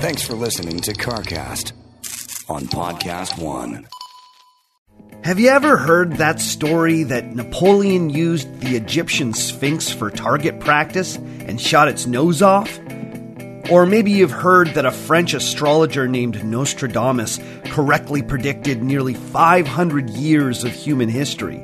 Thanks for listening to CarCast on Podcast One. Have you ever heard that story that Napoleon used the Egyptian Sphinx for target practice and shot its nose off? Or maybe you've heard that a French astrologer named Nostradamus correctly predicted nearly 500 years of human history.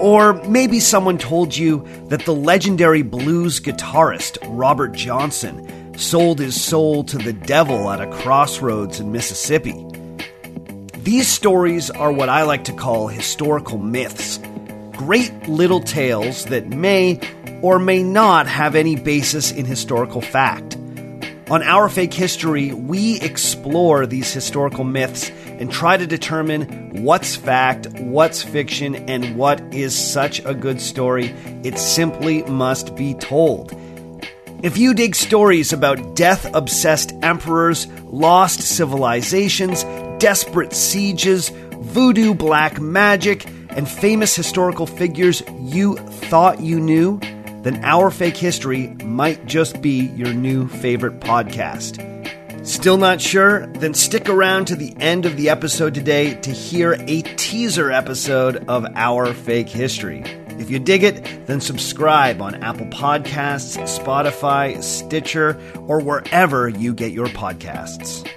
Or maybe someone told you that the legendary blues guitarist Robert Johnson sold his soul to the devil at a crossroads in Mississippi. These stories are what I like to call historical myths. Great little tales that may or may not have any basis in historical fact. On Our Fake History, we explore these historical myths and try to determine what's fact, what's fiction, and what is such a good story it simply must be told. If you dig stories about death obsessed emperors, lost civilizations, desperate sieges, voodoo black magic, and famous historical figures you thought you knew, then Our Fake History might just be your new favorite podcast. Still not sure? Then stick around to the end of the episode today to hear a teaser episode of Our Fake History. If you dig it, then subscribe on Apple Podcasts, Spotify, Stitcher, or wherever you get your podcasts.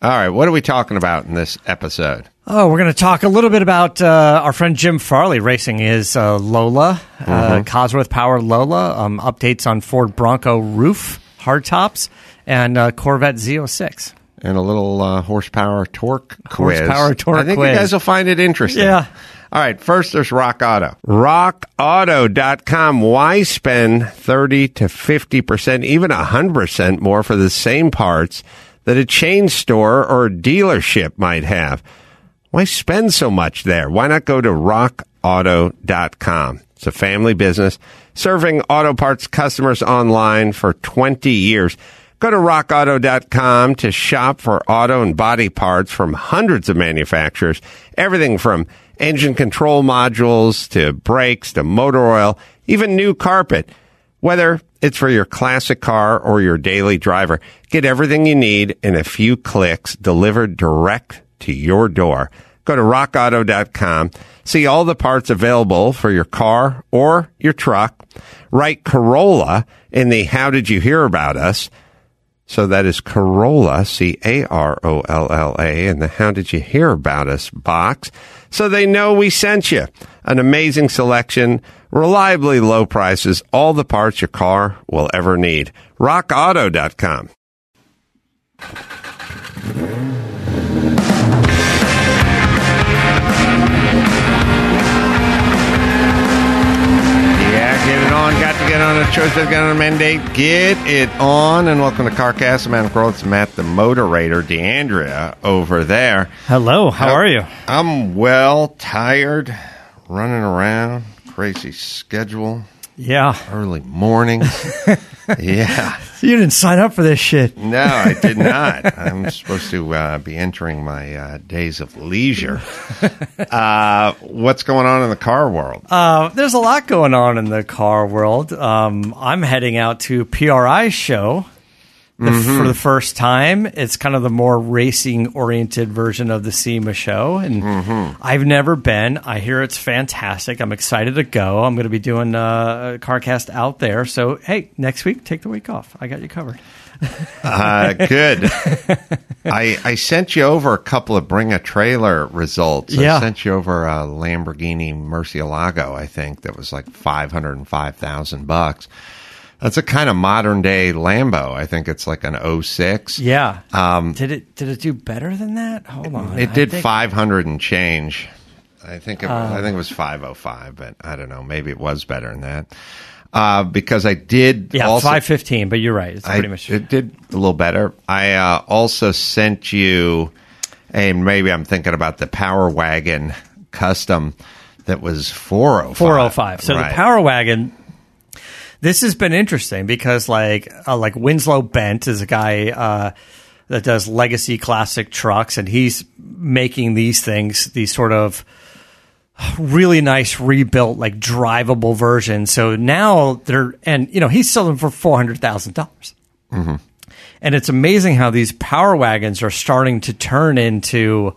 All right, what are we talking about in this episode? Oh, we're going to talk a little bit about uh, our friend Jim Farley racing his uh, Lola, uh, Cosworth Power Lola, um, updates on Ford Bronco roof, hardtops, and uh, Corvette Z06. And a little uh, horsepower torque quiz. Horsepower torque I think quiz. you guys will find it interesting. Yeah. All right, first there's Rock Auto. RockAuto.com. Why spend 30 to 50%, even 100% more for the same parts that a chain store or dealership might have? Why spend so much there? Why not go to rockauto.com? It's a family business serving auto parts customers online for 20 years. Go to rockauto.com to shop for auto and body parts from hundreds of manufacturers. Everything from engine control modules to brakes to motor oil, even new carpet. Whether it's for your classic car or your daily driver, get everything you need in a few clicks delivered direct to your door. Go to rockauto.com, see all the parts available for your car or your truck. Write Carolla in the How Did You Hear About Us? So that is Carolla, C A R O L L A, in the How Did You Hear About Us box. So they know we sent you. An amazing selection, reliably low prices, all the parts your car will ever need. RockAuto.com. get on a choice. Got on a mandate. Get it on. And welcome to CarCast. I'm Adam Carolla. It's Matt, the moderator. D'Andria over there. Hello, how are you? I'm well, tired, running around, crazy schedule, Yeah. early mornings. yeah. You didn't sign up for this shit. No, I did not. I'm supposed to uh, be entering my uh, days of leisure. Uh, what's going on in the car world? Uh, there's a lot going on in the car world. Um, I'm heading out to PRI show the, for the first time. It's kind of the more racing oriented version of the SEMA show, and I've never been. I hear it's fantastic. I'm excited to go. I'm going to be doing uh, a CarCast out there. So hey, next week take the week off. I got you covered. Uh, good. I I sent you over a couple of bring a trailer results. Yeah. I sent you over a Lamborghini Murcielago. I think that was like five hundred and five thousand bucks. That's a kind of modern day Lambo. I think it's like an 06. Yeah. Um, did it did it do better than that? Hold on. It I did think- 500 and change. I think it, I think it was 505, but I don't know. Maybe it was better than that. Uh, because I did Yeah, also five fifteen. But you're right. It's I, pretty much. it did a little better. I uh, also sent you, and maybe I'm thinking about the Power Wagon Custom that was 405. 405. So Right. the Power Wagon. This has been interesting because like uh, like Winslow Bent is a guy uh, that does legacy classic trucks, and he's making these things these sort of really nice rebuilt like drivable version. So now they're and you know he's selling for four hundred thousand dollars. And it's amazing how these power wagons are starting to turn into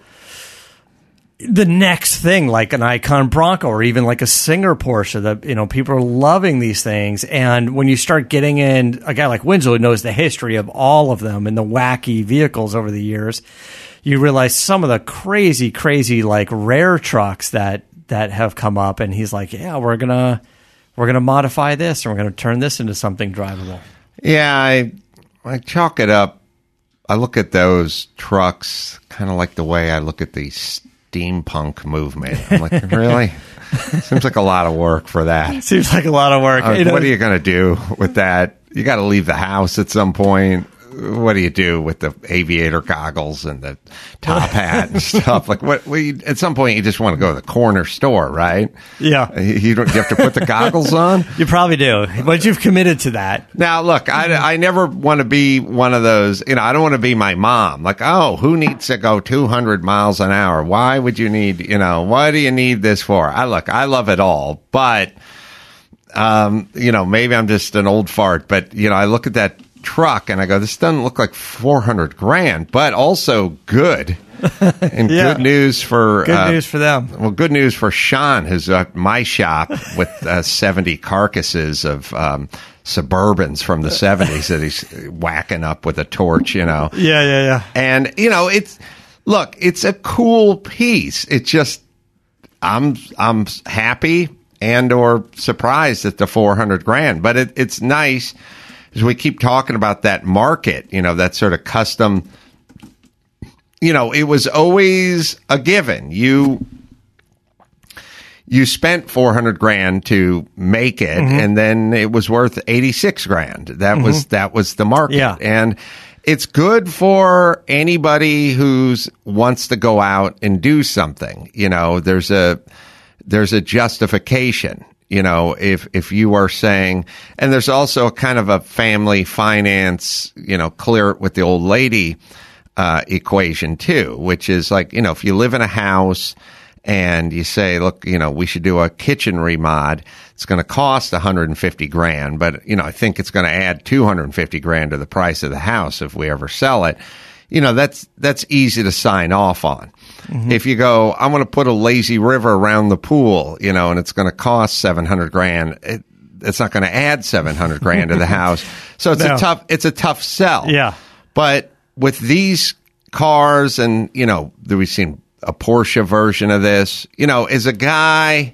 the next thing, like an Icon Bronco or even like a Singer Porsche. That you know people are loving these things, and when you start getting in a guy like Winslow who knows the history of all of them and the wacky vehicles over the years, you realize some of the crazy, crazy like rare trucks that that have come up, and he's like, yeah, we're gonna we're gonna modify this and we're gonna turn this into something drivable. Yeah, I I chalk it up. I look at those trucks kind of like the way I look at the steampunk movement. I'm like, really? Seems like a lot of work for that. Seems like a lot of work. Know, what are you going to do with that? You got to leave the house at some point. What do you do with the aviator goggles and the top hat and stuff? Like, what? you, at some point, you just want to go to the corner store, right? yeah, You, you don't. You have to put the goggles on. you probably do, but you've committed to that. Now, look, I, I never want to be one of those, you know, I don't want to be my mom. Like, oh, who needs to go 200 miles an hour? Why would you need, you know, what do you need this for? I look, I love it all, but, um, you know, maybe I'm just an old fart, but, you know, I look at that truck and I go, this doesn't look like 400 grand, but also good. And Yeah. good news for, Good uh, news for them. well, good news for Sean, who's at my shop with uh, 70 carcasses of um, Suburbans from the 70s that he's whacking up with a torch, you know. Yeah, yeah, yeah. And, you know, it's, look, it's a cool piece. It's just, I'm, I'm happy and or surprised at the 400 grand, but it, it's nice as we keep talking about that market, you know, that sort of custom, you know, it was always a given. You, you spent 400 grand to make it Mm-hmm. and then it was worth 86 grand that was that was the market Yeah. and it's good for anybody who's wants to go out and do something you know there's a there's a justification you know if if you are saying and there's also a kind of a family finance you know clear it with the old lady uh, equation too which is like you know if you live in a house and you say, look, you know, we should do a kitchen remod. It's going to cost 150 grand, but you know, I think it's going to add 250 grand to the price of the house if we ever sell it. You know, that's that's easy to sign off on. If you go, I'm going to put a lazy river around the pool, you know, and it's going to cost 700 grand. It, it's not going to add 700 grand to the house. So it's No. a tough it's a tough sell. Yeah. But with these cars, and you know, we've seen a Porsche version of this, you know, is a guy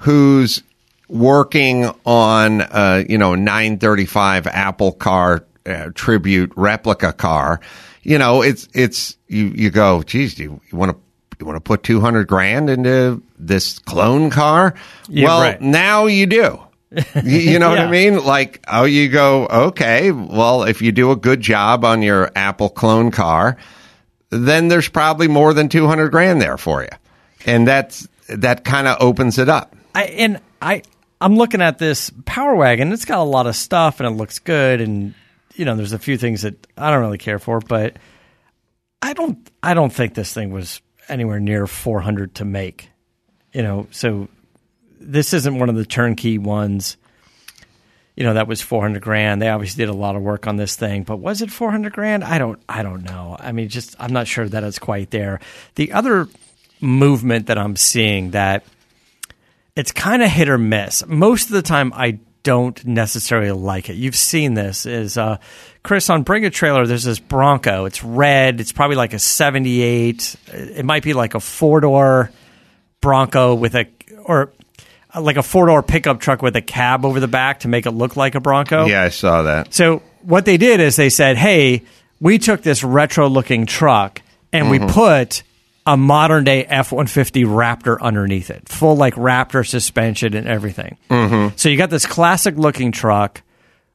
who's working on, uh, you know, 935 Apple car uh, tribute replica car, you know, it's it's you you go, geez, do you, you want to you want to put 200 grand into this clone car? Yeah, well, right. now you do. you, you know what I mean? Like, oh, you go, okay, well, if you do a good job on your Apple clone car, then there's probably more than 200 grand there for you. And that's, that kind of opens it up. I and I I'm looking at this Power Wagon. It's got a lot of stuff and it looks good and you know there's a few things that I don't really care for, but I don't I don't think this thing was anywhere near 400 to make. You know, so this isn't one of the turnkey ones. You know that was 400 grand. They obviously did a lot of work on this thing, but was it 400 grand? I don't I don't know. I mean, just I'm not sure that it's quite there. The other movement that I'm seeing that it's kind of hit or miss. Most of the time, I don't necessarily like it. You've seen this is uh, Chris on Bring a Trailer. There's this Bronco. It's red. It's probably like a '78. It might be like a four door Bronco with a or uh, like a four door pickup truck with a cab over the back to make it look like a Bronco. Yeah, I saw that. So what they did is they said, "Hey, we took this retro looking truck and we put a modern day F one fifty Raptor underneath it, full like Raptor suspension and everything. Mm-hmm. So you got this classic looking truck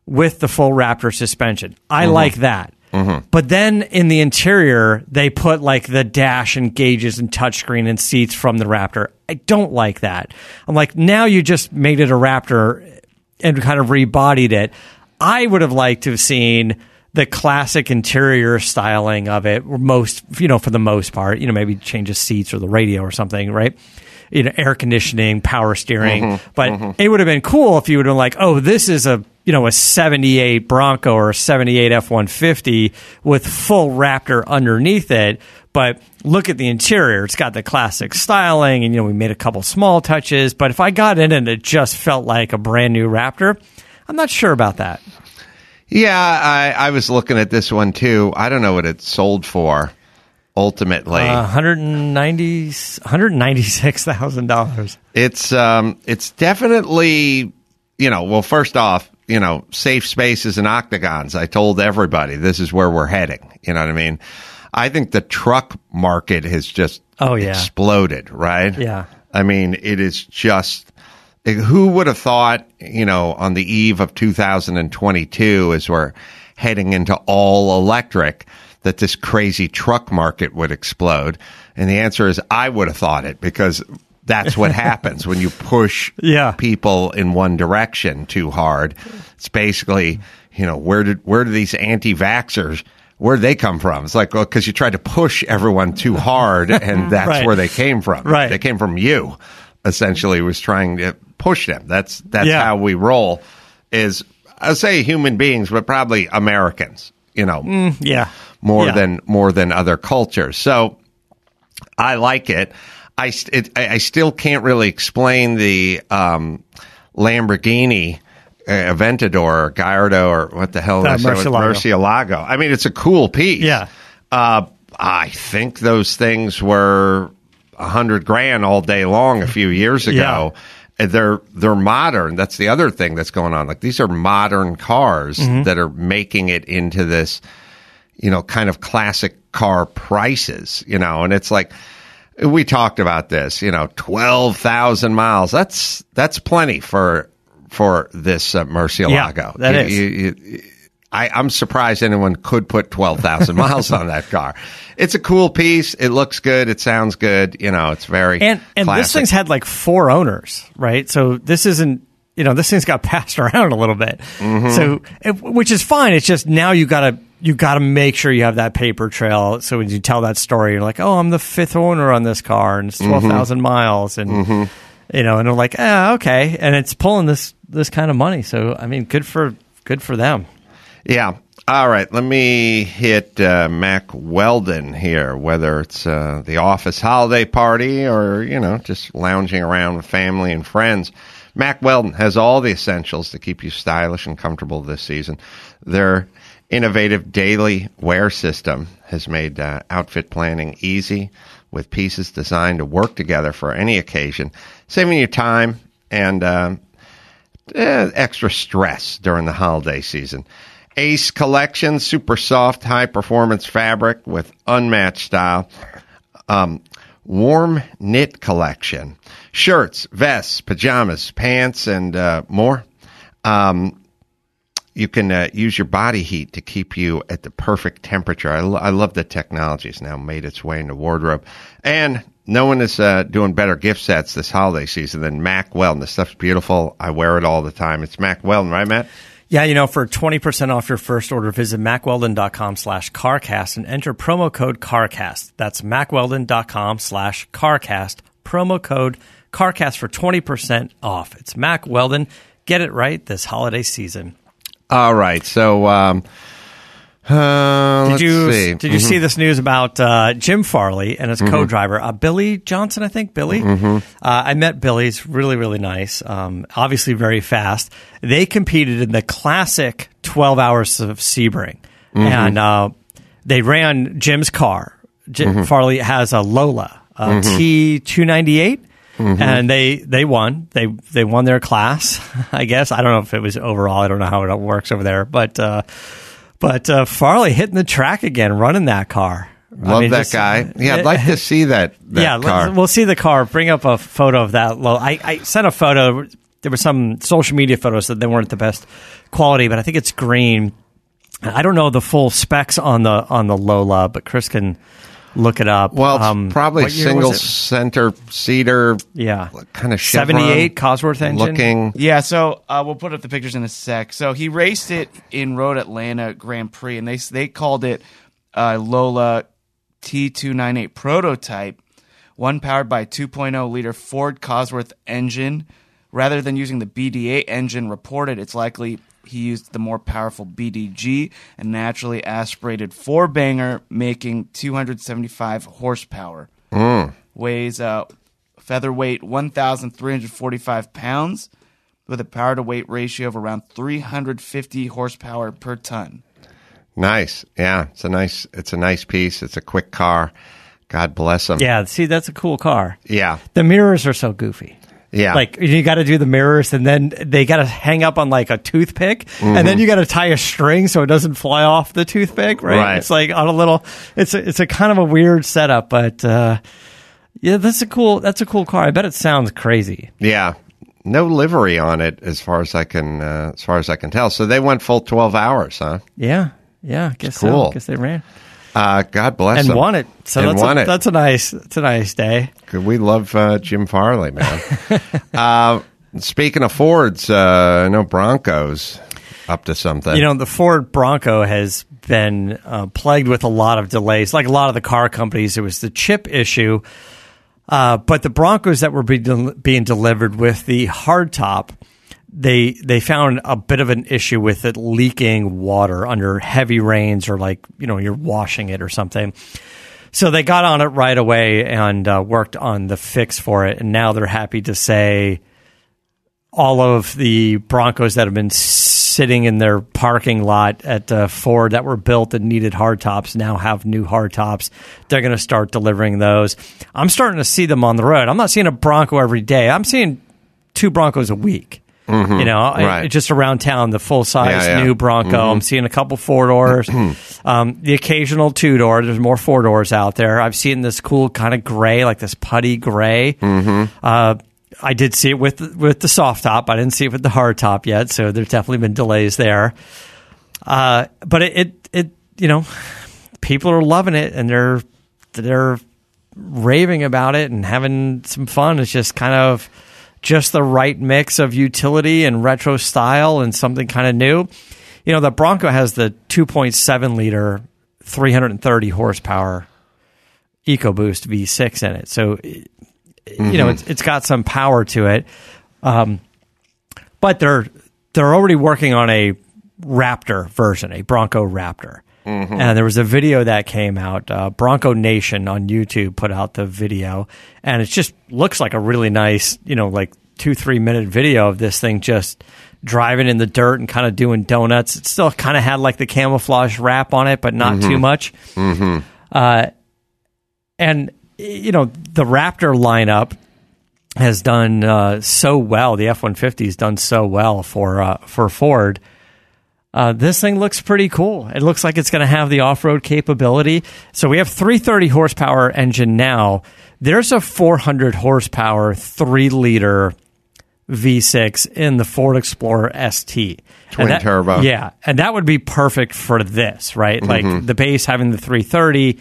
with the full Raptor suspension. I like that." But then in the interior, they put like the dash and gauges and touchscreen and seats from the Raptor. I don't like that. I'm like, now you just made it a Raptor and kind of rebodied it. I would have liked to have seen the classic interior styling of it, most you know, for the most part, you know, maybe change the seats or the radio or something, right? you know air conditioning, power steering. Mm-hmm. But mm-hmm. it would have been cool if you would have been like, oh, this is a you know a '78 Bronco or a '78 F-150 with full Raptor underneath it. But look at the interior; it's got the classic styling, and you know we made a couple small touches. But if I got in and it just felt like a brand new Raptor, I'm not sure about that. Yeah, I, I was looking at this one too. I don't know what it sold for ultimately. Uh, 190 $196,000. it's um it's definitely you know, well first off, you know, safe spaces and octagons. I told everybody this is where we're heading. You know what I mean? I think the truck market has just Oh, yeah. exploded, right? Yeah. I mean, it is just who would have thought, you know, on the eve of 2022 as we're heading into all electric that this crazy truck market would explode? And the answer is I would have thought it because that's what happens when you push Yeah. people in one direction too hard. It's basically, you know, where did where do these anti-vaxxers where would they come from? It's like, well, because you tried to push everyone too hard, and that's Right. where they came from. Right. They came from you. Essentially, was trying to push them. That's that's Yeah. how we roll. Is I say human beings, but probably Americans. You know, Yeah. more Yeah. than more than other cultures. So I like it. I it, I still can't really explain the um, Lamborghini uh, Aventador or Gallardo or what the hell Uh, is? Murcielago. Murcielago. I mean, it's a cool piece. Yeah. Uh, I think those things were a hundred grand all day long a few years ago. And They're they're modern. That's the other thing that's going on. Like these are modern cars Mm-hmm. that are making it into this you know, kind of classic car prices, you know, and it's like we talked about this, you know, 12,000 miles. That's that's plenty for for this uh, Murcielago. Yeah, that You- is. you- you- I, I'm surprised anyone could put 12,000 miles on that car. It's a cool piece. It looks good. It sounds good. You know, it's very And and this thing's had like four owners, right? So this isn't you know this thing's got passed around a little bit. Mm-hmm. So it, which is fine. It's just now you got to you got to make sure you have that paper trail. So when you tell that story, you're like, oh, I'm the fifth owner on this car, and it's twelve Mm-hmm. miles, and you know, and they're like, ah, okay, and it's pulling this this kind of money. So I mean, good for good for them. Yeah. All right. Let me hit uh, Mack Weldon here, whether it's uh, the office holiday party or, you know, just lounging around with family and friends. Mack Weldon has all the essentials to keep you stylish and comfortable this season. Their innovative daily wear system has made uh, outfit planning easy with pieces designed to work together for any occasion, saving you time and um, eh, extra stress during the holiday season. Ace Collection, super soft, high performance fabric with unmatched style. Um, warm knit collection, shirts, vests, pajamas, pants, and uh, more. Um, you can uh, use your body heat to keep you at the perfect temperature. I, lo- I love that technology has now made its way into wardrobe. And no one is uh, doing better gift sets this holiday season than Mack Weldon. This stuff's beautiful. I wear it all the time. It's Mack Weldon, right, Matt? Yeah, you know, for 20% off your first order, visit mackweldon.com slash carcast and enter promo code carcast. That's mackweldon.com slash carcast. Promo code carcast for 20% off. It's Mack Weldon. Get it right this holiday season. All right. So, um, uh, Did let's you see. did you see this news about uh, Jim Farley and his co-driver uh, Billy Johnson? I think Billy. Uh, I met Billy. He's really really nice. Um, obviously very fast. They competed in the classic twelve hours of Sebring, and uh, they ran Jim's car. Jim Farley has a Lola T two ninety eight. And they, they won. They they won their class. I guess I don't know if it was overall. I don't know how it works over there, but uh, but uh, Farley hitting the track again, running that car. I Love mean, that just- guy. Yeah, I'd like to see that, that yeah, car. we'll see the car. Bring up a photo of that. Low. I, I sent a photo. There were some social media photos that they weren't the best quality, but I think it's green. I don't know the full specs on the on the Lola, but Chris can look it up. well, it's Um, probably what year was single center seater, Yeah, kind of seventy eight Cosworth engine. looking. Yeah, so uh, we'll put up the pictures in a sec. So he raced it in Road Atlanta Grand Prix, and they they called it uh, Lola T298 prototype. one powered by a 2.0 liter Ford Cosworth engine. Rather than using the BDA engine reported, it's likely he used the more powerful BDG, a naturally aspirated four banger, making 275 horsepower. Weighs uh, featherweight 1,345 pounds with a power to weight ratio of around 350 horsepower per ton. Nice. Yeah, it's a nice. It's a nice piece. It's a quick car. God bless them. Yeah, see, that's a cool car. Yeah. The mirrors are so goofy. Yeah. Like you got to do the mirrors, and then they got to hang up on like a toothpick, and then you got to tie a string so it doesn't fly off the toothpick. Right? Right. It's like on a little. It's a, it's a kind of a weird setup, but uh, yeah, that's a cool. That's a cool car. I bet it sounds crazy. Yeah. No livery on it, as far as I can, uh, as far as I can tell. So they went full twelve hours, huh? Yeah, yeah. I guess Cool. so. I guess they ran Uh, God bless and them. won it. So and that's won a, it. that's a nice. It's a nice day. We love uh, Jim Farley, man. uh, speaking of Fords, uh, I know Broncos up to something. You know, the Ford Bronco has been uh, plagued with a lot of delays. Like a lot of the car companies, it was the chip issue. Uh, but the Broncos that were be del- being delivered with the hardtop, they they found a bit of an issue with it leaking water under heavy rains or like you know you're washing it or something. So they got on it right away and uh, worked on the fix for it, and now they're happy to say all of the Broncos that have been sitting in their parking lot at uh, Ford that were built and needed hardtops now have new hardtops. They're going to start delivering those. I'm starting to see them on the road. I'm not seeing a Bronco every day. I'm seeing two Broncos a week. You know, I- Right. just around town, the full size Yeah, yeah. new Bronco. I'm seeing a couple four doors, um, the occasional two door. There's more four doors out there. I've seen this cool kind of gray, like this putty gray. Uh, I did see it with with the soft top. I didn't see it with the hard top yet, so there's definitely been delays there. Uh, but it, it, it, you know, people are loving it and they're they're raving about it and having some fun. It's just kind of just the right mix of utility and retro style and something kind of new. You know, the Bronco has the 2.7 liter, 330 horsepower EcoBoost V6 in it, so you know it's, it's got some power to it. Um, but they're they're already working on a Raptor version, a Bronco Raptor. And there was a video that came out. Uh, Bronco Nation on YouTube put out the video, and it just looks like a really nice, you know, like two three minute video of this thing just driving in the dirt and kind of doing donuts. It still kind of had like the camouflage wrap on it, but not too much. Uh, and you know the Raptor lineup has done uh, so well. The F one fifty has done so well for uh, for Ford. Uh, this thing looks pretty cool. It looks like it's going to have the off road capability. So we have 330 horsepower engine now. There's a 400 horsepower three liter V6 in the Ford Explorer ST. Twin that- turbo. Yeah. And that would be perfect for this, right? Like the base having the 330.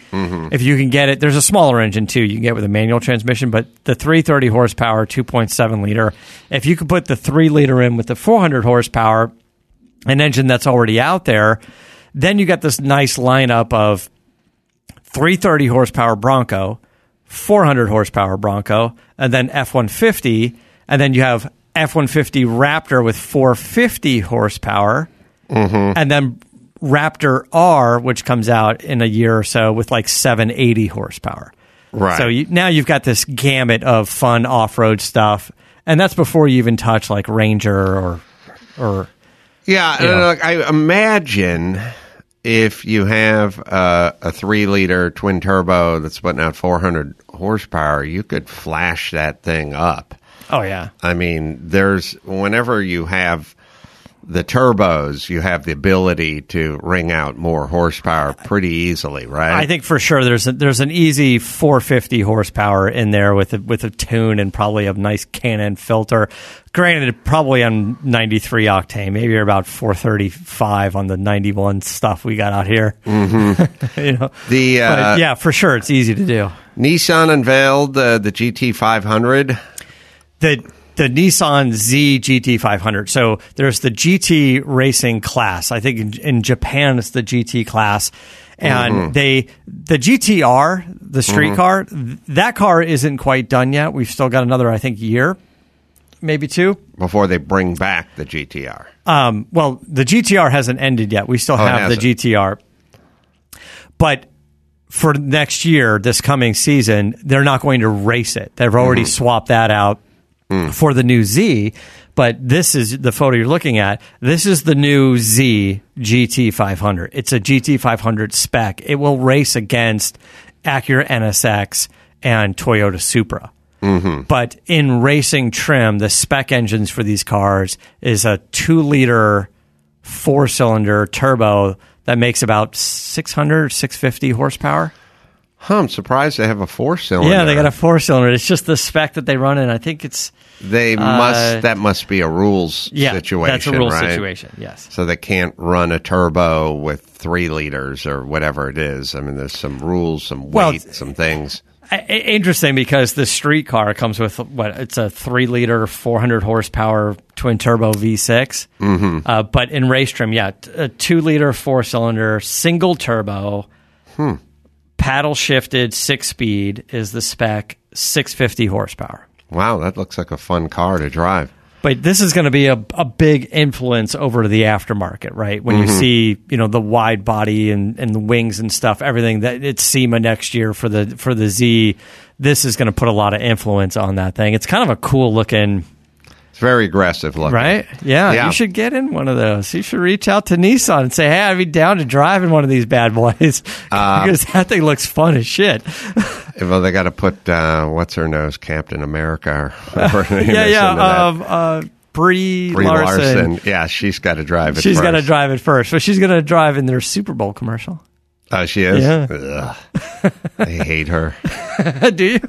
If you can get it, there's a smaller engine too. You can get with a manual transmission, but the 330 horsepower, 2.7 liter. If you could put the three liter in with the 400 horsepower, an engine that's already out there, then you got this nice lineup of 330 horsepower Bronco, 400 horsepower Bronco, and then F 150. And then you have F 150 Raptor with 450 horsepower. Mm-hmm. And then Raptor R, which comes out in a year or so with like 780 horsepower. Right. So you, now you've got this gamut of fun off road stuff. And that's before you even touch like Ranger or, or Yeah, look, I imagine if you have uh, a three liter twin turbo that's putting out 400 horsepower, you could flash that thing up. oh yeah. I mean, there's whenever you have the turbos, you have the ability to ring out more horsepower pretty easily, right? I think for sure there's a, there's an easy 450 horsepower in there with a, with a tune and probably a nice K&N filter. Granted, probably on 93 octane, maybe you're about 435 on the 91 stuff we got out here. Mm-hmm. you know, the uh, yeah, for sure, it's easy to do. Nissan unveiled uh, the GT500. the the Nissan Z GT 500. So there's the GT racing class. I think in, in Japan it's the GT class, And they the GTR, the street car, th- that car isn't quite done yet. We've still got another, I think, year, maybe two. Before they bring back the GTR. Um, well, the GTR hasn't ended yet. We still Oh, have the. GTR. But for next year, this coming season, they're not going to race it. They've already Mm-hmm. swapped that out Mm. for the new Z. But this is the photo you're looking at. This is the new Z GT500. It's a GT500 spec. It will race against Acura NSX and Toyota Supra. Mm-hmm. But in racing trim, the spec engines for these cars is a two liter four cylinder turbo that makes about 600, 650 horsepower. Huh, I'm surprised they have a four cylinder. Yeah, they got a four cylinder. It's just the spec that they run in. I think it's, They must. That must be a rules uh, yeah, situation. that's a rule right? situation. Yes. So they can't run a turbo with three liters or whatever it is. I mean, there's some rules, some Well, weight, some things. Interesting because the street car comes with what it's a three liter, four hundred horsepower twin turbo V6. Mm-hmm. Uh, but in race trim, yeah, a two liter four cylinder single turbo, paddle shifted six speed is the spec, six fifty horsepower. Wow, that looks like a fun car to drive. But this is going to be a, a big influence over the aftermarket, right? When you mm-hmm. see, you know, the wide body and, and the wings and stuff, everything that it's SEMA next year for the for the Z, this is going to put a lot of influence on that thing. It's kind of a cool looking, very aggressive looking. right? Yeah, Yeah. you should get in one of those. You should reach out to Nissan and say, "Hey, I'd be down to drive in one of these bad boys because that thing looks fun as shit." Well, they got to put uh, what's her nose, Captain America, or whatever her name yeah, is yeah. Um, uh, Brie, Brie Larson. Larson. Yeah, she's got to drive it. She's got to first. drive it first. So she's going to drive in their Super Bowl commercial. Oh, she is. Yeah. I hate her. Do you?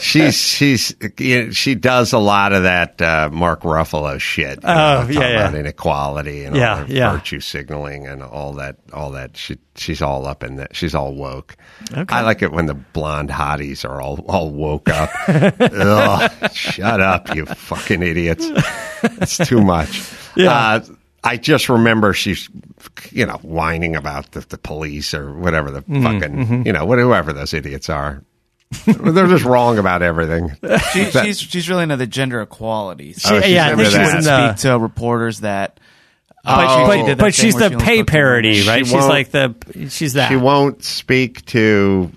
She's she's you know, she does a lot of that uh, Mark Ruffalo shit. Oh, know, yeah, yeah. about inequality and Yeah, all yeah. virtue signaling and all that. All that. She she's all up in that. She's all woke. Okay. I like it when the blonde hotties are all all woke up. Ugh, shut up, you fucking idiots! It's too much. Yeah. Uh, I just remember she's, you know, whining about the, the police or whatever the Mm-hmm, fucking, mm-hmm. you know, whatever those idiots are. They're just wrong about everything. She, That- she's she's really into the gender equality. Oh, she's yeah, I into think that. she's uh, in speak to reporters that. Uh, but, Oh. but, She did that but she's the she pay cooking parody, right? She she's like the. She's that. She won't speak to.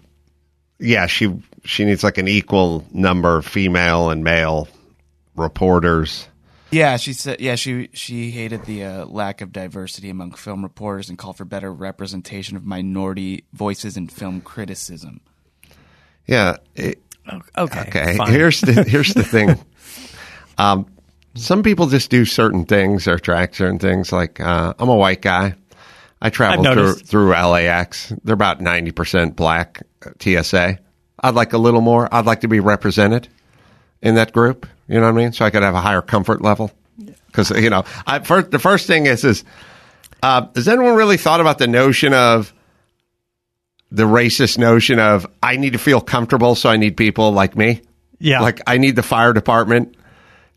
Yeah, she she needs like an equal number of female and male reporters. Yeah, she said. Yeah, she she hated the uh, lack of diversity among film reporters and called for better representation of minority voices in film criticism. Yeah. it- Okay. okay. fine. Here's the here's the thing. Um, some people just do certain things or track certain things. Like uh, I'm a white guy. I travel through through LAX. They're about ninety percent black uh, TSA. I'd like a little more. I'd like to be represented in that group. You know what I mean? So I could have a higher comfort level. Because you know, I, first the first thing is is uh, has anyone really thought about the notion of the racist notion of I need to feel comfortable, so I need people like me. Yeah. Like I need the fire department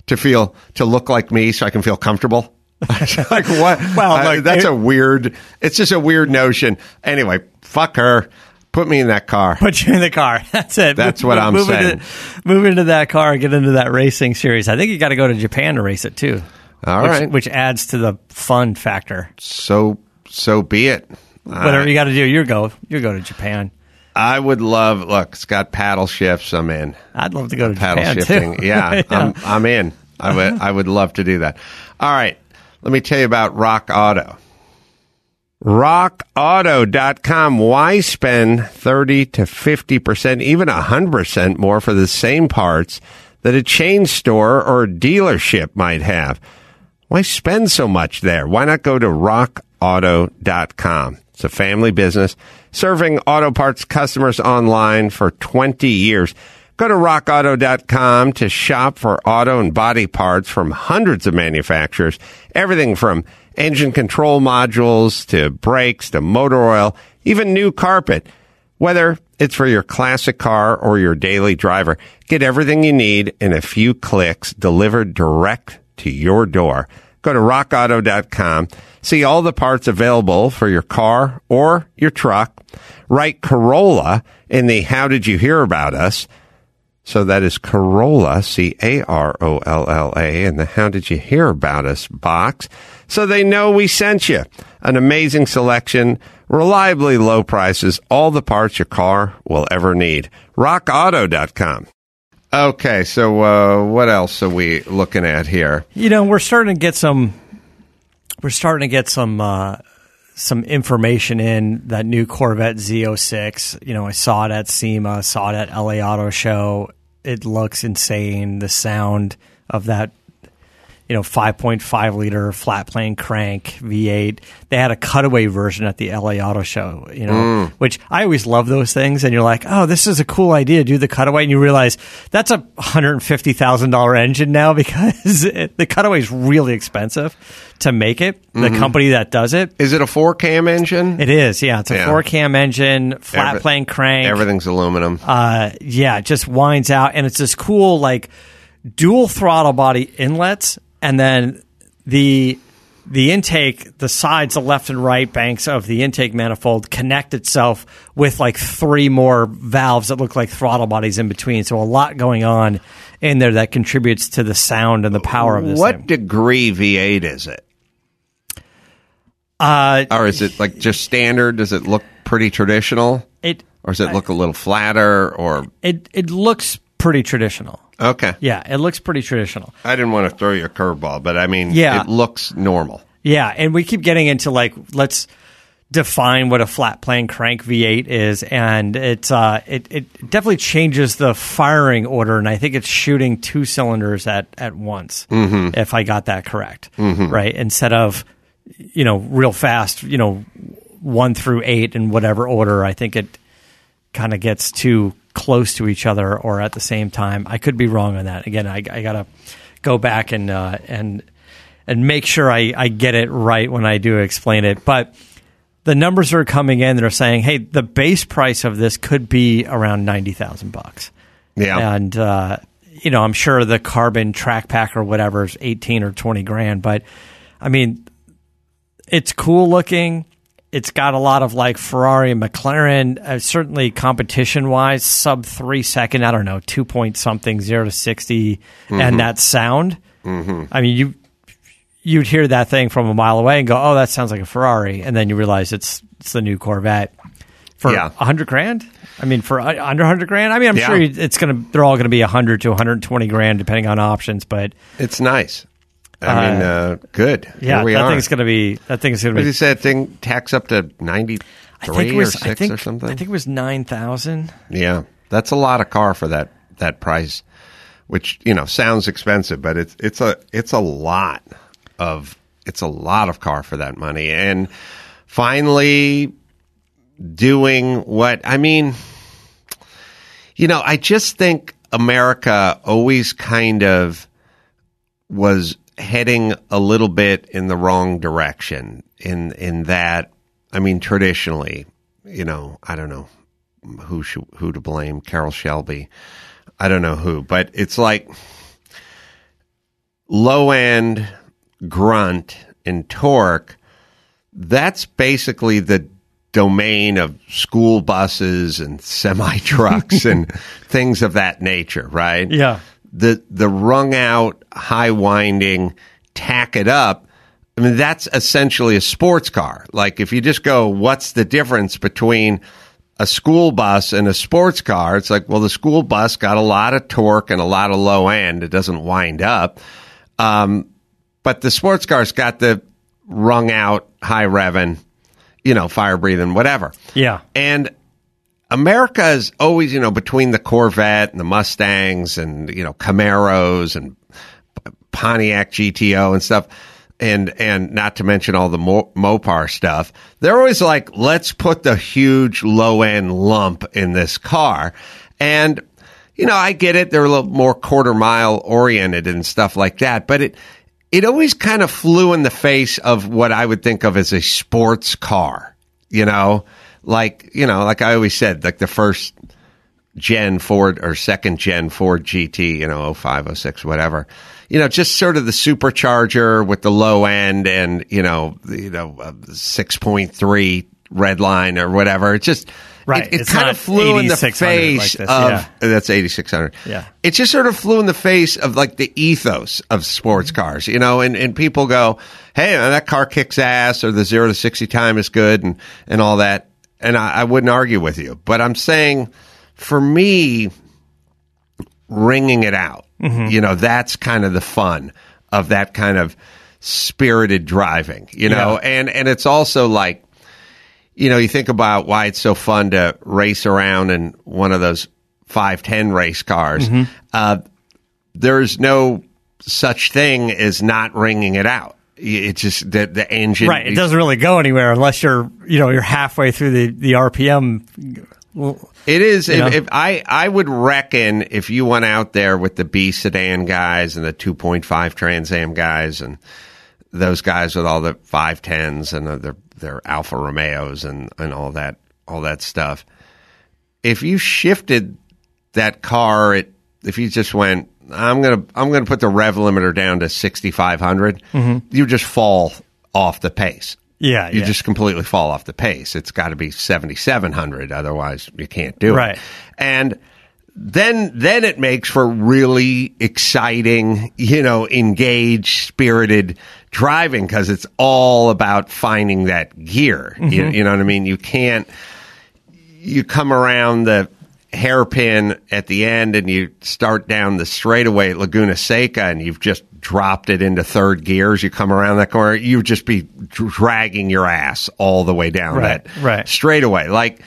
to feel to look like me, so I can feel comfortable. like what? Well, Uh, like, that's it- a weird. It's just a weird notion. Anyway, fuck her. Put me in that car. Put you in the car. That's it. That's what I'm move saying. Into, move into that car and get into that racing series. I think you got to go to Japan to race it too. All which, right. Which adds to the fun factor. So so be it. Whatever you got to do, you go. You go to Japan. I would love. Look, it's got paddle shifts. I'm in. I'd love to go to paddle Japan shifting. too. Yeah, I'm, I'm in. I would I would love to do that. All right, let me tell you about Rock Auto. RockAuto.com. Why spend 30 to 50%, even 100% more for the same parts that a chain store or dealership might have? Why spend so much there? Why not go to rockauto.com? It's a family business serving auto parts customers online for 20 years. Go to rockauto.com to shop for auto and body parts from hundreds of manufacturers. Everything from engine control modules to brakes to motor oil, even new carpet. Whether it's for your classic car or your daily driver, get everything you need in a few clicks delivered direct to your door. Go to rockauto.com. See all the parts available for your car or your truck. Write Carolla in the How Did You Hear About Us? So that is Carolla, C A R O L L A, in the How Did You Hear About Us box. So they know we sent you. An amazing selection, reliably low prices, all the parts your car will ever need. RockAuto.com. Okay, so uh, what else are we looking at here? You know, we're starting to get some. We're starting to get some uh, some information in that new Corvette Z06. You know, I saw it at SEMA, saw it at LA Auto Show. It looks insane. The sound of that you know, 5.5 liter flat plane crank V8. They had a cutaway version at the LA Auto Show, you know, Mm. which I always love those things. And you're like, oh, this is a cool idea do the cutaway. And you realize that's a $150,000 engine now because it, the cutaway is really expensive to make it. The Mm-hmm. company that does it. Is it a four cam engine? It is, yeah. It's a Yeah. four cam engine, flat Every- plane crank. Everything's aluminum. Uh, yeah, it just winds out, and it's this cool like dual throttle body inlets, and then the the intake, the sides, the left and right banks of the intake manifold connect itself with like three more valves that look like throttle bodies in between. So a lot going on in there that contributes to the sound and the power of this what thing. degree V8 is it? Uh, Or is it like just standard? Does it look pretty traditional? it Or does it look a little flatter? Or it it looks pretty traditional. okay, Yeah, it looks pretty traditional. I didn't want to throw you a curveball, but I mean, Yeah. it looks normal. Yeah, and we keep getting into like let's define what a flat plane crank V8 is, and it's uh, it it definitely changes the firing order, and I think it's shooting two cylinders at at once, if I got that correct, right? Instead of you know real fast, you know one through eight in whatever order. I think it kind of gets too close to each other or at the same time. I could be wrong on that. Again, I, I gotta go back and uh, and and make sure I, I get it right when I do explain it. But the numbers are coming in that are saying, hey, the base price of this could be around ninety thousand bucks. Yeah. And uh, you know, I'm sure the carbon track pack or whatever is eighteen or twenty grand, but I mean, it's cool looking. It's got a lot of like Ferrari and McLaren, uh, certainly competition wise, sub three second. I don't know, two point something, zero to 60 and that sound. I mean, you you'd hear that thing from a mile away and go, "Oh, that sounds like a Ferrari," and then you realize it's it's the new Corvette for a Yeah. hundred grand. I mean, for uh, under hundred grand. I mean, I'm Yeah. sure it's gonna they're all gonna be hundred to 120 grand depending on options, but It's nice. I mean, uh, good. yeah, Here we that are. thing's gonna be that thing's gonna What did be you say? That thing tax up to ninety I think three it or was, I six think, or something. I think it was nine thousand. Yeah, that's a lot of car for that that price, which you know sounds expensive, but it's it's a it's a lot of it's a lot of car for that money, and finally doing what I mean. You know, I just think America always kind of was heading a little bit in the wrong direction in in that I mean traditionally, you know, I don't know who should, who to blame, Carroll Shelby. I don't know who, but it's like low end grunt and torque. That's basically the domain of school buses and semi trucks and things of that nature, right? Yeah. The the wrung out, high winding, tack it up. I mean, that's essentially a sports car. Like if you just go, what's the difference between a school bus and a sports car? It's like, well, the school bus got a lot of torque and a lot of low end. It doesn't wind up. Um, but the sports car's got the wrung out, high revving, you know, fire breathing, whatever. Yeah. And America is always, you know, between the Corvette and the Mustangs and, you know, Camaros and Pontiac GTO and stuff. And, and not to mention all the Mo- Mopar stuff. They're always like, let's put the huge low end lump in this car. And, you know, I get it. They're a little more quarter mile oriented and stuff like that. But it, it always kind of flew in the face of what I would think of as a sports car, you know, like, you know, like I always said, like the first gen Ford or second gen Ford GT, you know, 05, 06, whatever. you know, just sort of the supercharger with the low end and, you know, the, you know, uh, 6.3 red line or whatever. It just, Right. It, it kind of flew in the face like of yeah. that's 8600. Yeah. It just sort of flew in the face of like the ethos of sports cars, you know, and, and people go, Hey, that car kicks ass or the zero to 60 time is good and, and all that. And I, I wouldn't argue with you, but I'm saying for me, ringing it out, you know, that's kind of the fun of that kind of spirited driving, you know, Yeah. and, and it's also like, you know, you think about why it's so fun to race around in one of those 510 race cars. Mm-hmm. Uh, there's no such thing as not ringing it out. It's just that the engine. Right. It doesn't really go anywhere unless you're, you know, you're halfway through the, the RPM. Well, It is. If, if I I would reckon if you went out there with the B sedan guys and the 2.5 Trans Am guys and those guys with all the 510s and their their Alfa Romeos and and all that all that stuff, if you shifted that car, it if you just went, I'm gonna I'm gonna put the rev limiter down to 6,500, you just fall off the pace. yeah. You yeah. just completely fall off the pace. It's got to be 7,700. Otherwise, you can't do Right. it. Right, and then, then it makes for really exciting, you know, engaged, spirited driving because it's all about finding that gear. Mm-hmm. you know what I mean? You can't, you come around the hairpin at the end and you start down the straightaway at Laguna Seca and you've just dropped it into third gears. You come around that corner, you would just be dragging your ass all the way down Right, that right. straightaway. Like,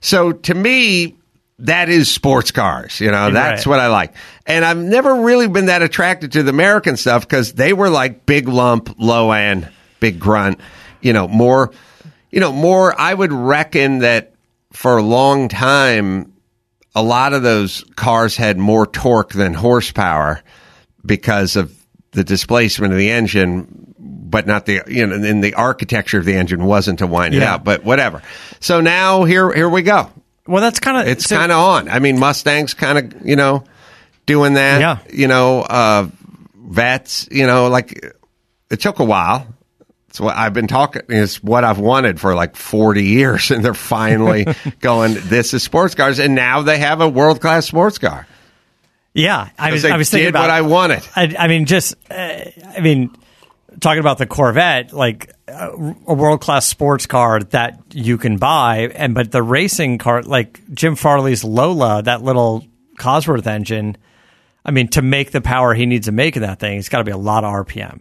so to me, that is sports cars. You know, that's Right. what I like. And I've never really been that attracted to the American stuff because they were like big lump, low end, big grunt, you know, more, you know, more, I would reckon that for a long time, a lot of those cars had more torque than horsepower because of the displacement of the engine, but not the you know, and the architecture of the engine wasn't to wind it Yeah. out. But whatever. So now here here we go. well, that's kind of It's kind of on. I mean, Mustang's kind of you know doing that. Yeah. You know, uh, Vettes. You know, like it took a while. It's what I've been talking. It's what I've wanted for like forty years, and they're finally going. This is sports cars, and now they have a world class sports car. Yeah, I was. I was thinking did about what I wanted. I, I mean, just. Uh, I mean, talking about the Corvette, like uh, a world class sports car that you can buy, and but the racing car, like Jim Farley's Lola, that little Cosworth engine. I mean, to make the power he needs to make in that thing, it's got to be a lot of RPM.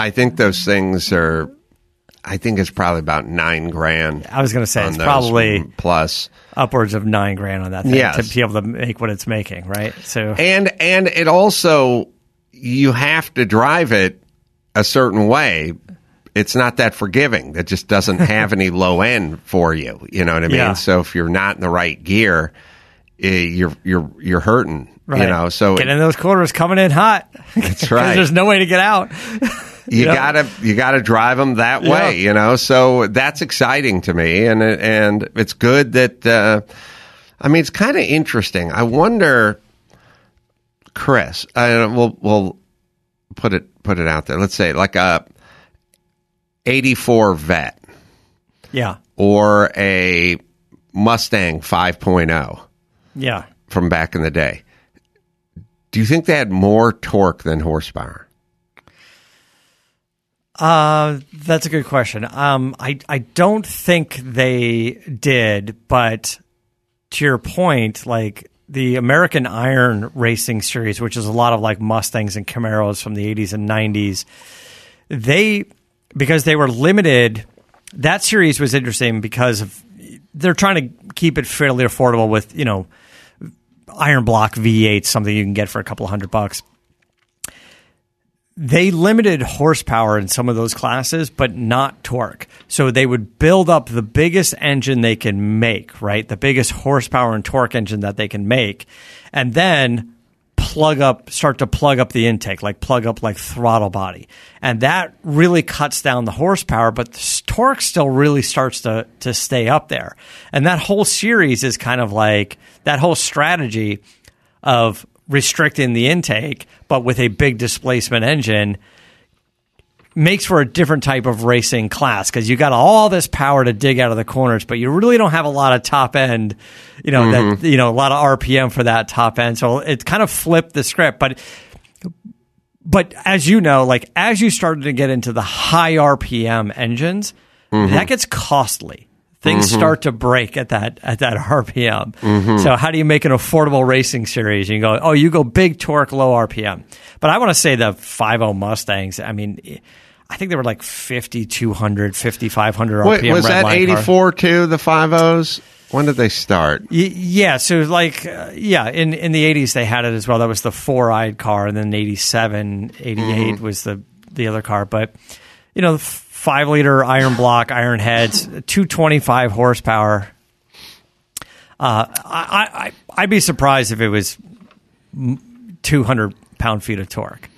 I think those things are. I think it's probably about nine grand. I was going to say it's probably plus. upwards of nine grand on that thing Yes. to be able to make what it's making, right? So and and it also you have to drive it a certain way it's not that forgiving that just doesn't have any low end for you you know what i mean Yeah. so if you're not in the right gear eh, you're you're you're hurting right. you know so get in those corners coming in hot. that's right There's no way to get out. you Yeah. gotta you gotta drive them that Yeah. way you know? So that's exciting to me. And and it's good that uh i mean it's kind of interesting. I wonder chris I, we'll we'll put it put it out there. Let's say like a 84 Vette. Yeah, or a mustang 5.0 yeah. from back in the day. Do you think they had more torque than horsepower Uh, that's a good question. Um, I I don't think they did, but to your point, like the American Iron Racing Series, which is a lot of like Mustangs and Camaros from the 80s and 90s, they because they were limited. That series was interesting because of they're trying to keep it fairly affordable with you know iron block V8, something you can get for a couple hundred bucks they limited horsepower in some of those classes, but not torque. So they would build up the biggest engine they can make, right? The biggest horsepower and torque engine that they can make, and then plug up, start to plug up the intake, like plug up like throttle body. And that really cuts down the horsepower, but the torque still really starts to, to stay up there. And that whole series is kind of like that whole strategy of restricting the intake, but with a big displacement engine, makes for a different type of racing class because you got all this power to dig out of the corners, but you really don't have a lot of top end, you know, that mm-hmm. you know, a lot of RPM for that top end. So it kind of flipped the script, but but as you know, like as you started to get into the high RPM engines, mm-hmm. that gets costly. Things start to break at that at that RPM. So how do you make an affordable racing series? You go, oh, you go big torque, low RPM. But I want to say the 50 Mustangs. I mean, I think they were like 5200, 5500 RPM. Wait, was that redline car. 84 too, the 50s? When did they start? Y- yeah, so like uh, yeah, in in the 80s they had it as well. That was the four-eyed car and then 87, 88 Mm-hmm. was the the other car, but you know, the 5 liter iron block, iron heads, 225 horsepower. Uh, I, I I'd be surprised if it was 200 pound feet of torque.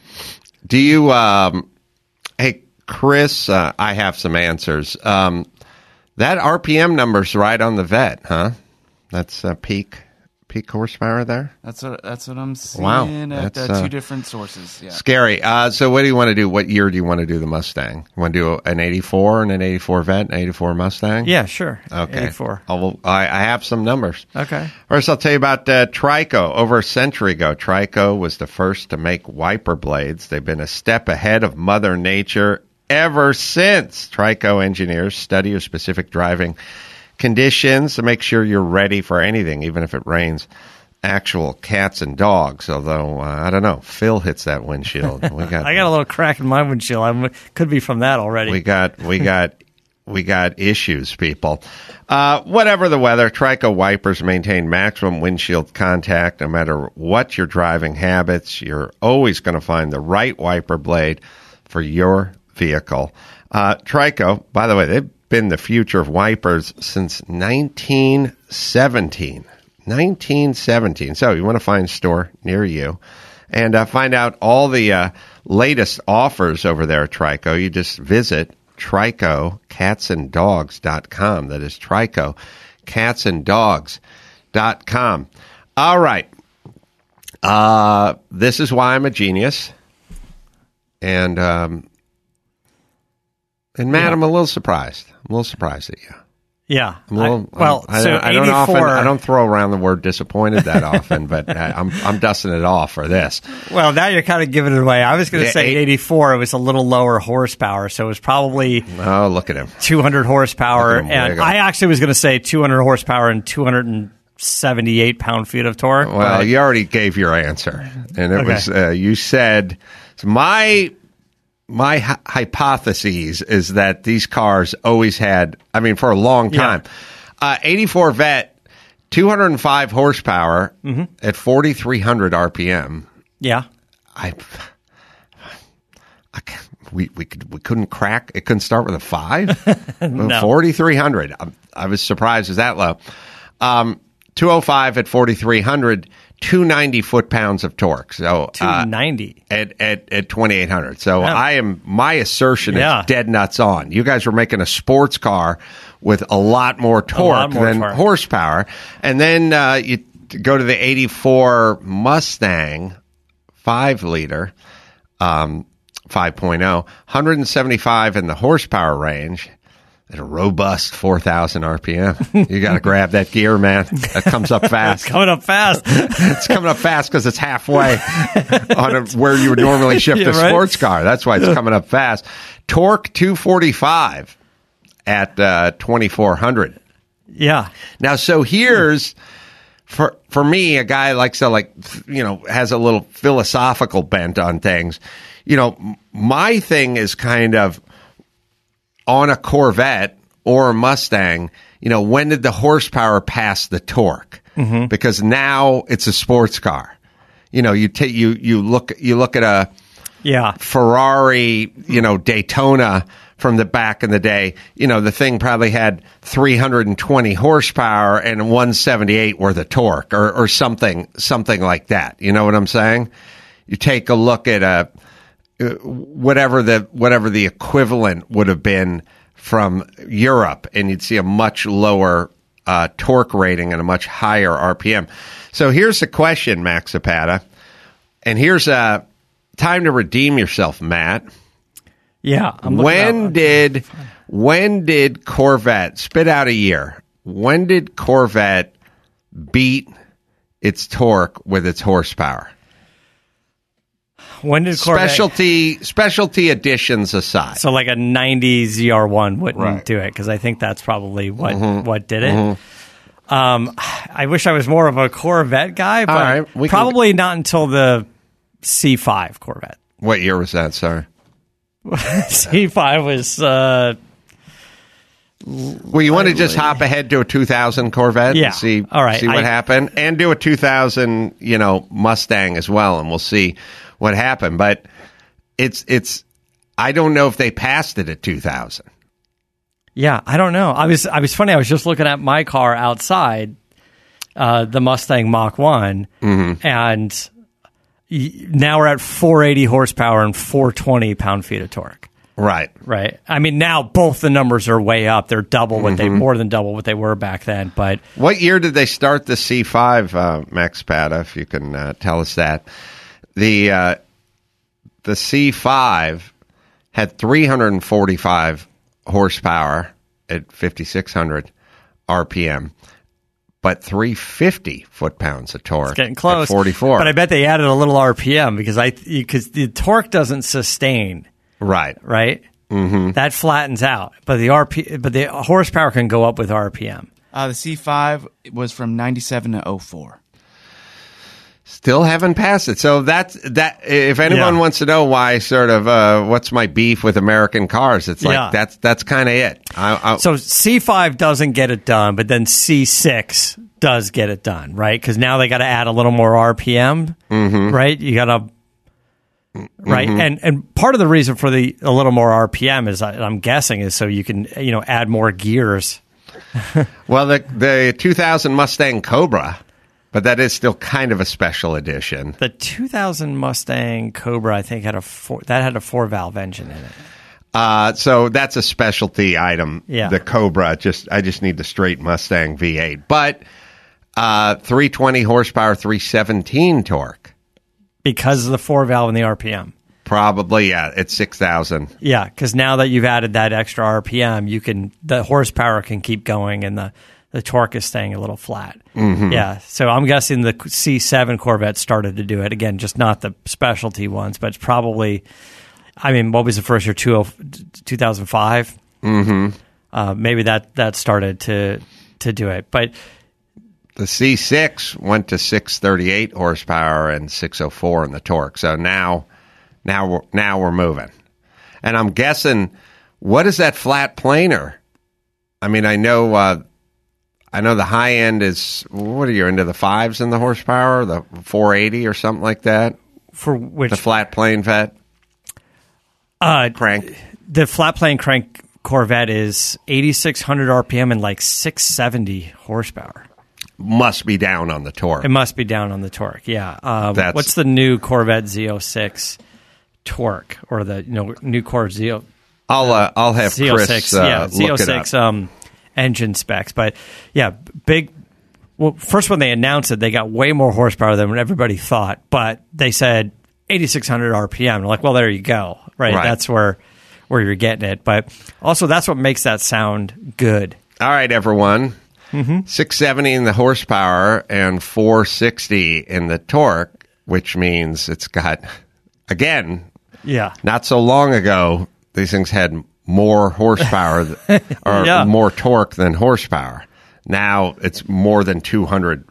Do you, um, hey, Chris, uh, I have some answers. Um, that RPM number's right on the Vette, huh? That's uh, peak peak horsepower there. That's what that's what I'm seeing Wow, at that's, uh, uh, two different sources. Yeah. Scary. Uh, so, what do you want to do? What year do you want to do the Mustang? You want to do an '84 and an '84 Vette, an '84 Mustang? Yeah, sure. Okay. 84. I'll, I, I have some numbers. Okay. First, I'll tell you about uh, Trico. Over a century ago, Trico was the first to make wiper blades. They've been a step ahead of Mother Nature ever since. Trico engineers study your specific driving conditions to make sure you're ready for anything, even if it rains. Actual cats and dogs, although uh, I don't know. Phil hits that windshield. We got I got a little crack in my windshield. I could be from that already. we got we got we got issues, people. Uh, whatever the weather, Trico wipers maintain maximum windshield contact no matter what your driving habits. You're always going to find the right wiper blade for your vehicle. Uh, Trico, by the way, they've been the future of wipers since 1917. 1917. So you want to find a store near you and uh, find out all the uh, latest offers over there at Trico. You just visit TricoCatsandDogs.com. That is Trico catsanddogs.com. All right. Uh, this is why I'm a genius. And um, and Matt, I'm a little surprised. I'm a little surprised at you. yeah. Little, I- well, I, so don't- I don't 84, often I don't throw around the word disappointed that often, but I, I'm I'm dusting it off for this. Well, now you're kind of giving it away. I was going to Yeah, say eight- 84. It was a little lower horsepower, so it was probably Oh, look at him. 200 horsepower. Him And. I actually was going to say 200 horsepower and 278 pound feet of torque. Well, but- you already gave your answer, and it Okay. was uh, you said my my hypotheses is that these cars always had. I mean, for a long Yeah. time, uh, 84 Vette, 205 horsepower Mm-hmm. at 4,300 RPM. yeah. I, I we we could we couldn't crack. It couldn't start with a five. no. Forty three hundred. I was surprised it was that low. Um, two hundred five at forty three hundred. 290 foot pounds of torque. So uh, 290. at at at 2800. So Yeah. I am my assertion Yeah. is dead nuts on. You guys were making a sports car with a lot more torque lot more than torque. horsepower. And then uh, you go to the 84 Mustang 5 liter um 5.0, 175 in the horsepower range. At a robust 4,000 RPM. You got to grab that gear, man. That comes up fast Coming up fast. it's coming up fast because it's halfway on a, where you would normally shift Yeah, a right. sports car. That's why it's coming up fast. Torque 245 at uh, 2400. yeah. Now, so here's for for me, a guy likes to like you know has a little philosophical bent on things. You know, my thing is kind of on a Corvette or a Mustang. You know, when did the horsepower pass the torque? Mm-hmm. Because now it's a sports car. You know, you take you you look you look at a Yeah. Ferrari, you know, Daytona from the back in the day, you know, the thing probably had 320 horsepower and 178 worth of torque or, or something, something like that. You know what I'm saying? You take a look at a, whatever the, whatever the equivalent would have been from Europe and you'd see a much lower uh, torque rating and a much higher RPM. So here's the question, Max Zapata. And here's a time to redeem yourself, Matt. Yeah. I'm When up- did when did Corvette spit out a year? When did Corvette beat its torque with its horsepower? When did Corvette? Specialty specialty additions aside. So like a 90 ZR1 wouldn't Right. do it because I think that's probably what Mm-hmm. what did it. Um, I wish I was more of a Corvette guy, but right, we can- probably not until the C5 Corvette. what year was that, sir? C5 was uh, Well, you want to just hop ahead to a 2000 Corvette Yeah. and see, All right. see what I- happened, and do a 2000, you know, Mustang as well, and we'll see what happened. But it's it's, I don't know if they passed it at 2000. yeah. I don't know. I was I was funny. I was just looking at my car outside, uh, the Mustang Mach One, Mm-hmm. and now we're at 480 horsepower and 420 pound feet of torque. Right. Right. I mean, now both the numbers are way up. They're double what they, more than double what they were back then. But What year did they start the C5, uh, Max Pata, if you can uh, tell us that? The uh, the C5 had 345 horsepower at 5600 RPM, but 350 foot pounds of torque. getting close. At 44. But I bet they added a little RPM because I because the torque doesn't sustain. right. Right. Mm-hmm. That flattens out, but the RP, but the horsepower can go up with RPM. Uh, the C5 was from 97 to 04. Still haven't passed it. So that's that. If anyone Yeah. wants to know why, sort of, uh, what's my beef with American cars? It's like Yeah. that's that's kind of it. I, I, So C5 doesn't get it done, but then C6 does get it done, right? Because now they got to add a little more RPM, Mm-hmm. right? You got to. Right, and and part of the reason for the a little more RPM is I- I'm guessing is so you can you know add more gears. Well, the the 2000 Mustang Cobra, but that is still kind of a special edition. The 2000 Mustang Cobra I think had a four, that had a four valve engine in it. Uh, so that's a specialty item. Yeah. The Cobra. Just I just need the straight Mustang V8, but uh, 320 horsepower, 317 torque. because of the four valve and the RPM. Probably yeah, it's 6000. Yeah, because now that you've added that extra RPM, you can the horsepower can keep going and the the torque is staying a little flat. Mm-hmm. Yeah, so I'm guessing the C7 Corvette started to do it again, just not the specialty ones, but it's probably. I mean, what was the first year? 2005. Mm-hmm. Uh, maybe that that started to to do it, but The C6 went to 638 horsepower and 604 in the torque. So now, now we're now we're moving. And I'm guessing, what is that flat planer? I mean, I know, uh, I know the high end is what are you into the fives in the horsepower, the 480 or something like that. for which The flat plane Vette uh, crank. the flat plane crank Corvette is 8600 RPM and like 670 horsepower. must be down on the torque. It must be down on the torque. Yeah. Um, what's the new Corvette Z06 torque or the you know new Corvette Z I'll uh, I'll have Z06? Chris uh, yeah, look it Z06 up. um, engine specs. But yeah, big. Well, first when they announced it, they got way more horsepower than what everybody thought. But they said 8600 RPM. And like, well, there you go. Right. Right. That's where where you're getting it. But also, that's what makes that sound good. All right, everyone. Mm-hmm. 670 in the horsepower and 460 in the torque, which means it's got, again, Yeah. not so long ago, these things had more horsepower th- or Yeah. more torque than horsepower. Now it's more than 200,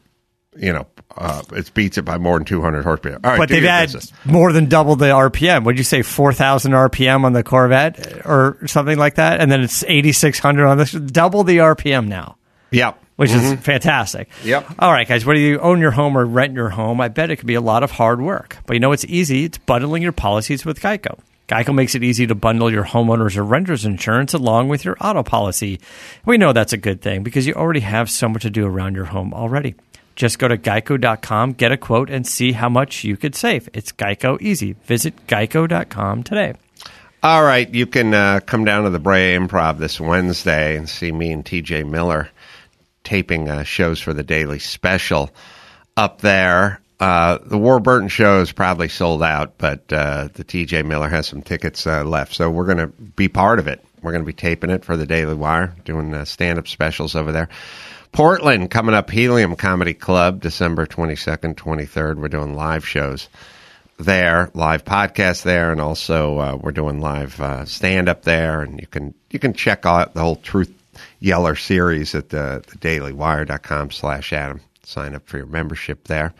you know, uh, it beats it by more than 200 horsepower. All right, But they've had business. more than double the RPM. Would you say 4,000 RPM on the Corvette or something like that? And then it's 8,600 on this. Double the RPM now, Yep. which is fantastic. Mm-hmm. Yep. All right, guys, whether you own your home or rent your home, I bet it could be a lot of hard work. But you know what's easy? It's bundling your policies with Geico. Geico makes it easy to bundle your homeowners or renters insurance along with your auto policy. We know that's a good thing because you already have so much to do around your home already. Just go to geico.com, get a quote, and see how much you could save. It's Geico easy. Visit geico.com today. All right, you can uh, come down to the Brea Improv this Wednesday and see me and TJ Miller taping uh, shows for the Daily Special up there. Uh, the Warburton show is probably sold out, but uh, the TJ Miller has some tickets uh, left, so we're going to be part of it. We're going to be taping it for the Daily Wire, doing uh, stand-up specials over there. Portland coming up, Helium Comedy Club, December twenty second, twenty third. We're doing live shows there, live podcast there, and also uh, we're doing live stand up there. And you can you can check out the whole Truth Yeller series at the, the dailywire.com slash Adam. Sign up for your membership there.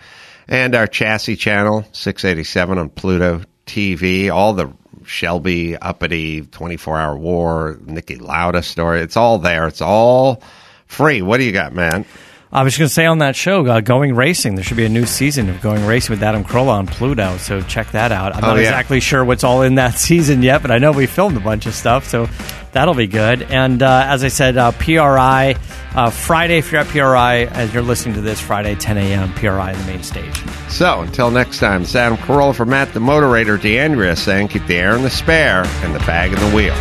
And our chassis channel, 687 on Pluto TV, all the Shelby, Uppity, 24 Hour War, Niki Lauda story. It's all there. It's all free. What do you got, man? I was going to say on that show, uh, Going Racing, there should be a new season of Going Racing with Adam Carolla on Pluto, so check that out. I'm Oh, not yeah. exactly sure what's all in that season yet, but I know we filmed a bunch of stuff, so that'll be good. And uh, as I said, uh, PRI, uh, Friday, if you're at PRI, as you're listening to this, Friday, 10 a.m., PRI, in the main stage. So until next time, it's Adam Carolla for Matt the Motorator, D'Andria saying keep the air in the spare and the bag in the wheel.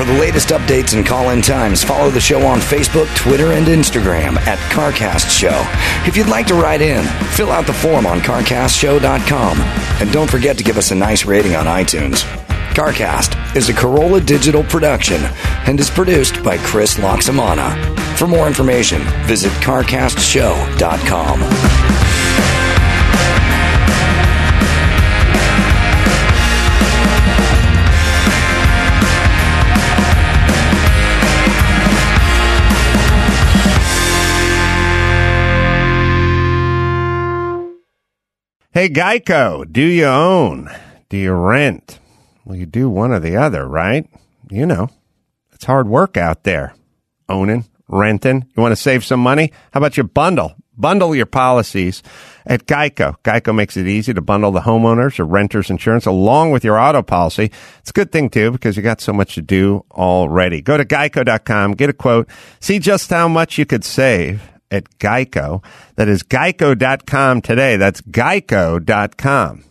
For the latest updates and call in times, follow the show on Facebook, Twitter, and Instagram at CarCast Show. If you'd like to write in, fill out the form on CarCastShow.com. And don't forget to give us a nice rating on iTunes. CarCast is a Carolla digital production and is produced by Chris Laxamana. For more information, visit CarCastShow.com. Hey, Geico, do you own? Do you rent? Well, you do one or the other, right? You know, it's hard work out there. Owning, renting. You want to save some money? How about you bundle? Bundle your policies at Geico. Geico makes it easy to bundle the homeowners or renters insurance along with your auto policy. It's a good thing too because you got so much to do already. Go to geico.com, get a quote, see just how much you could save at Geico. That is geico.com today. That's geico.com.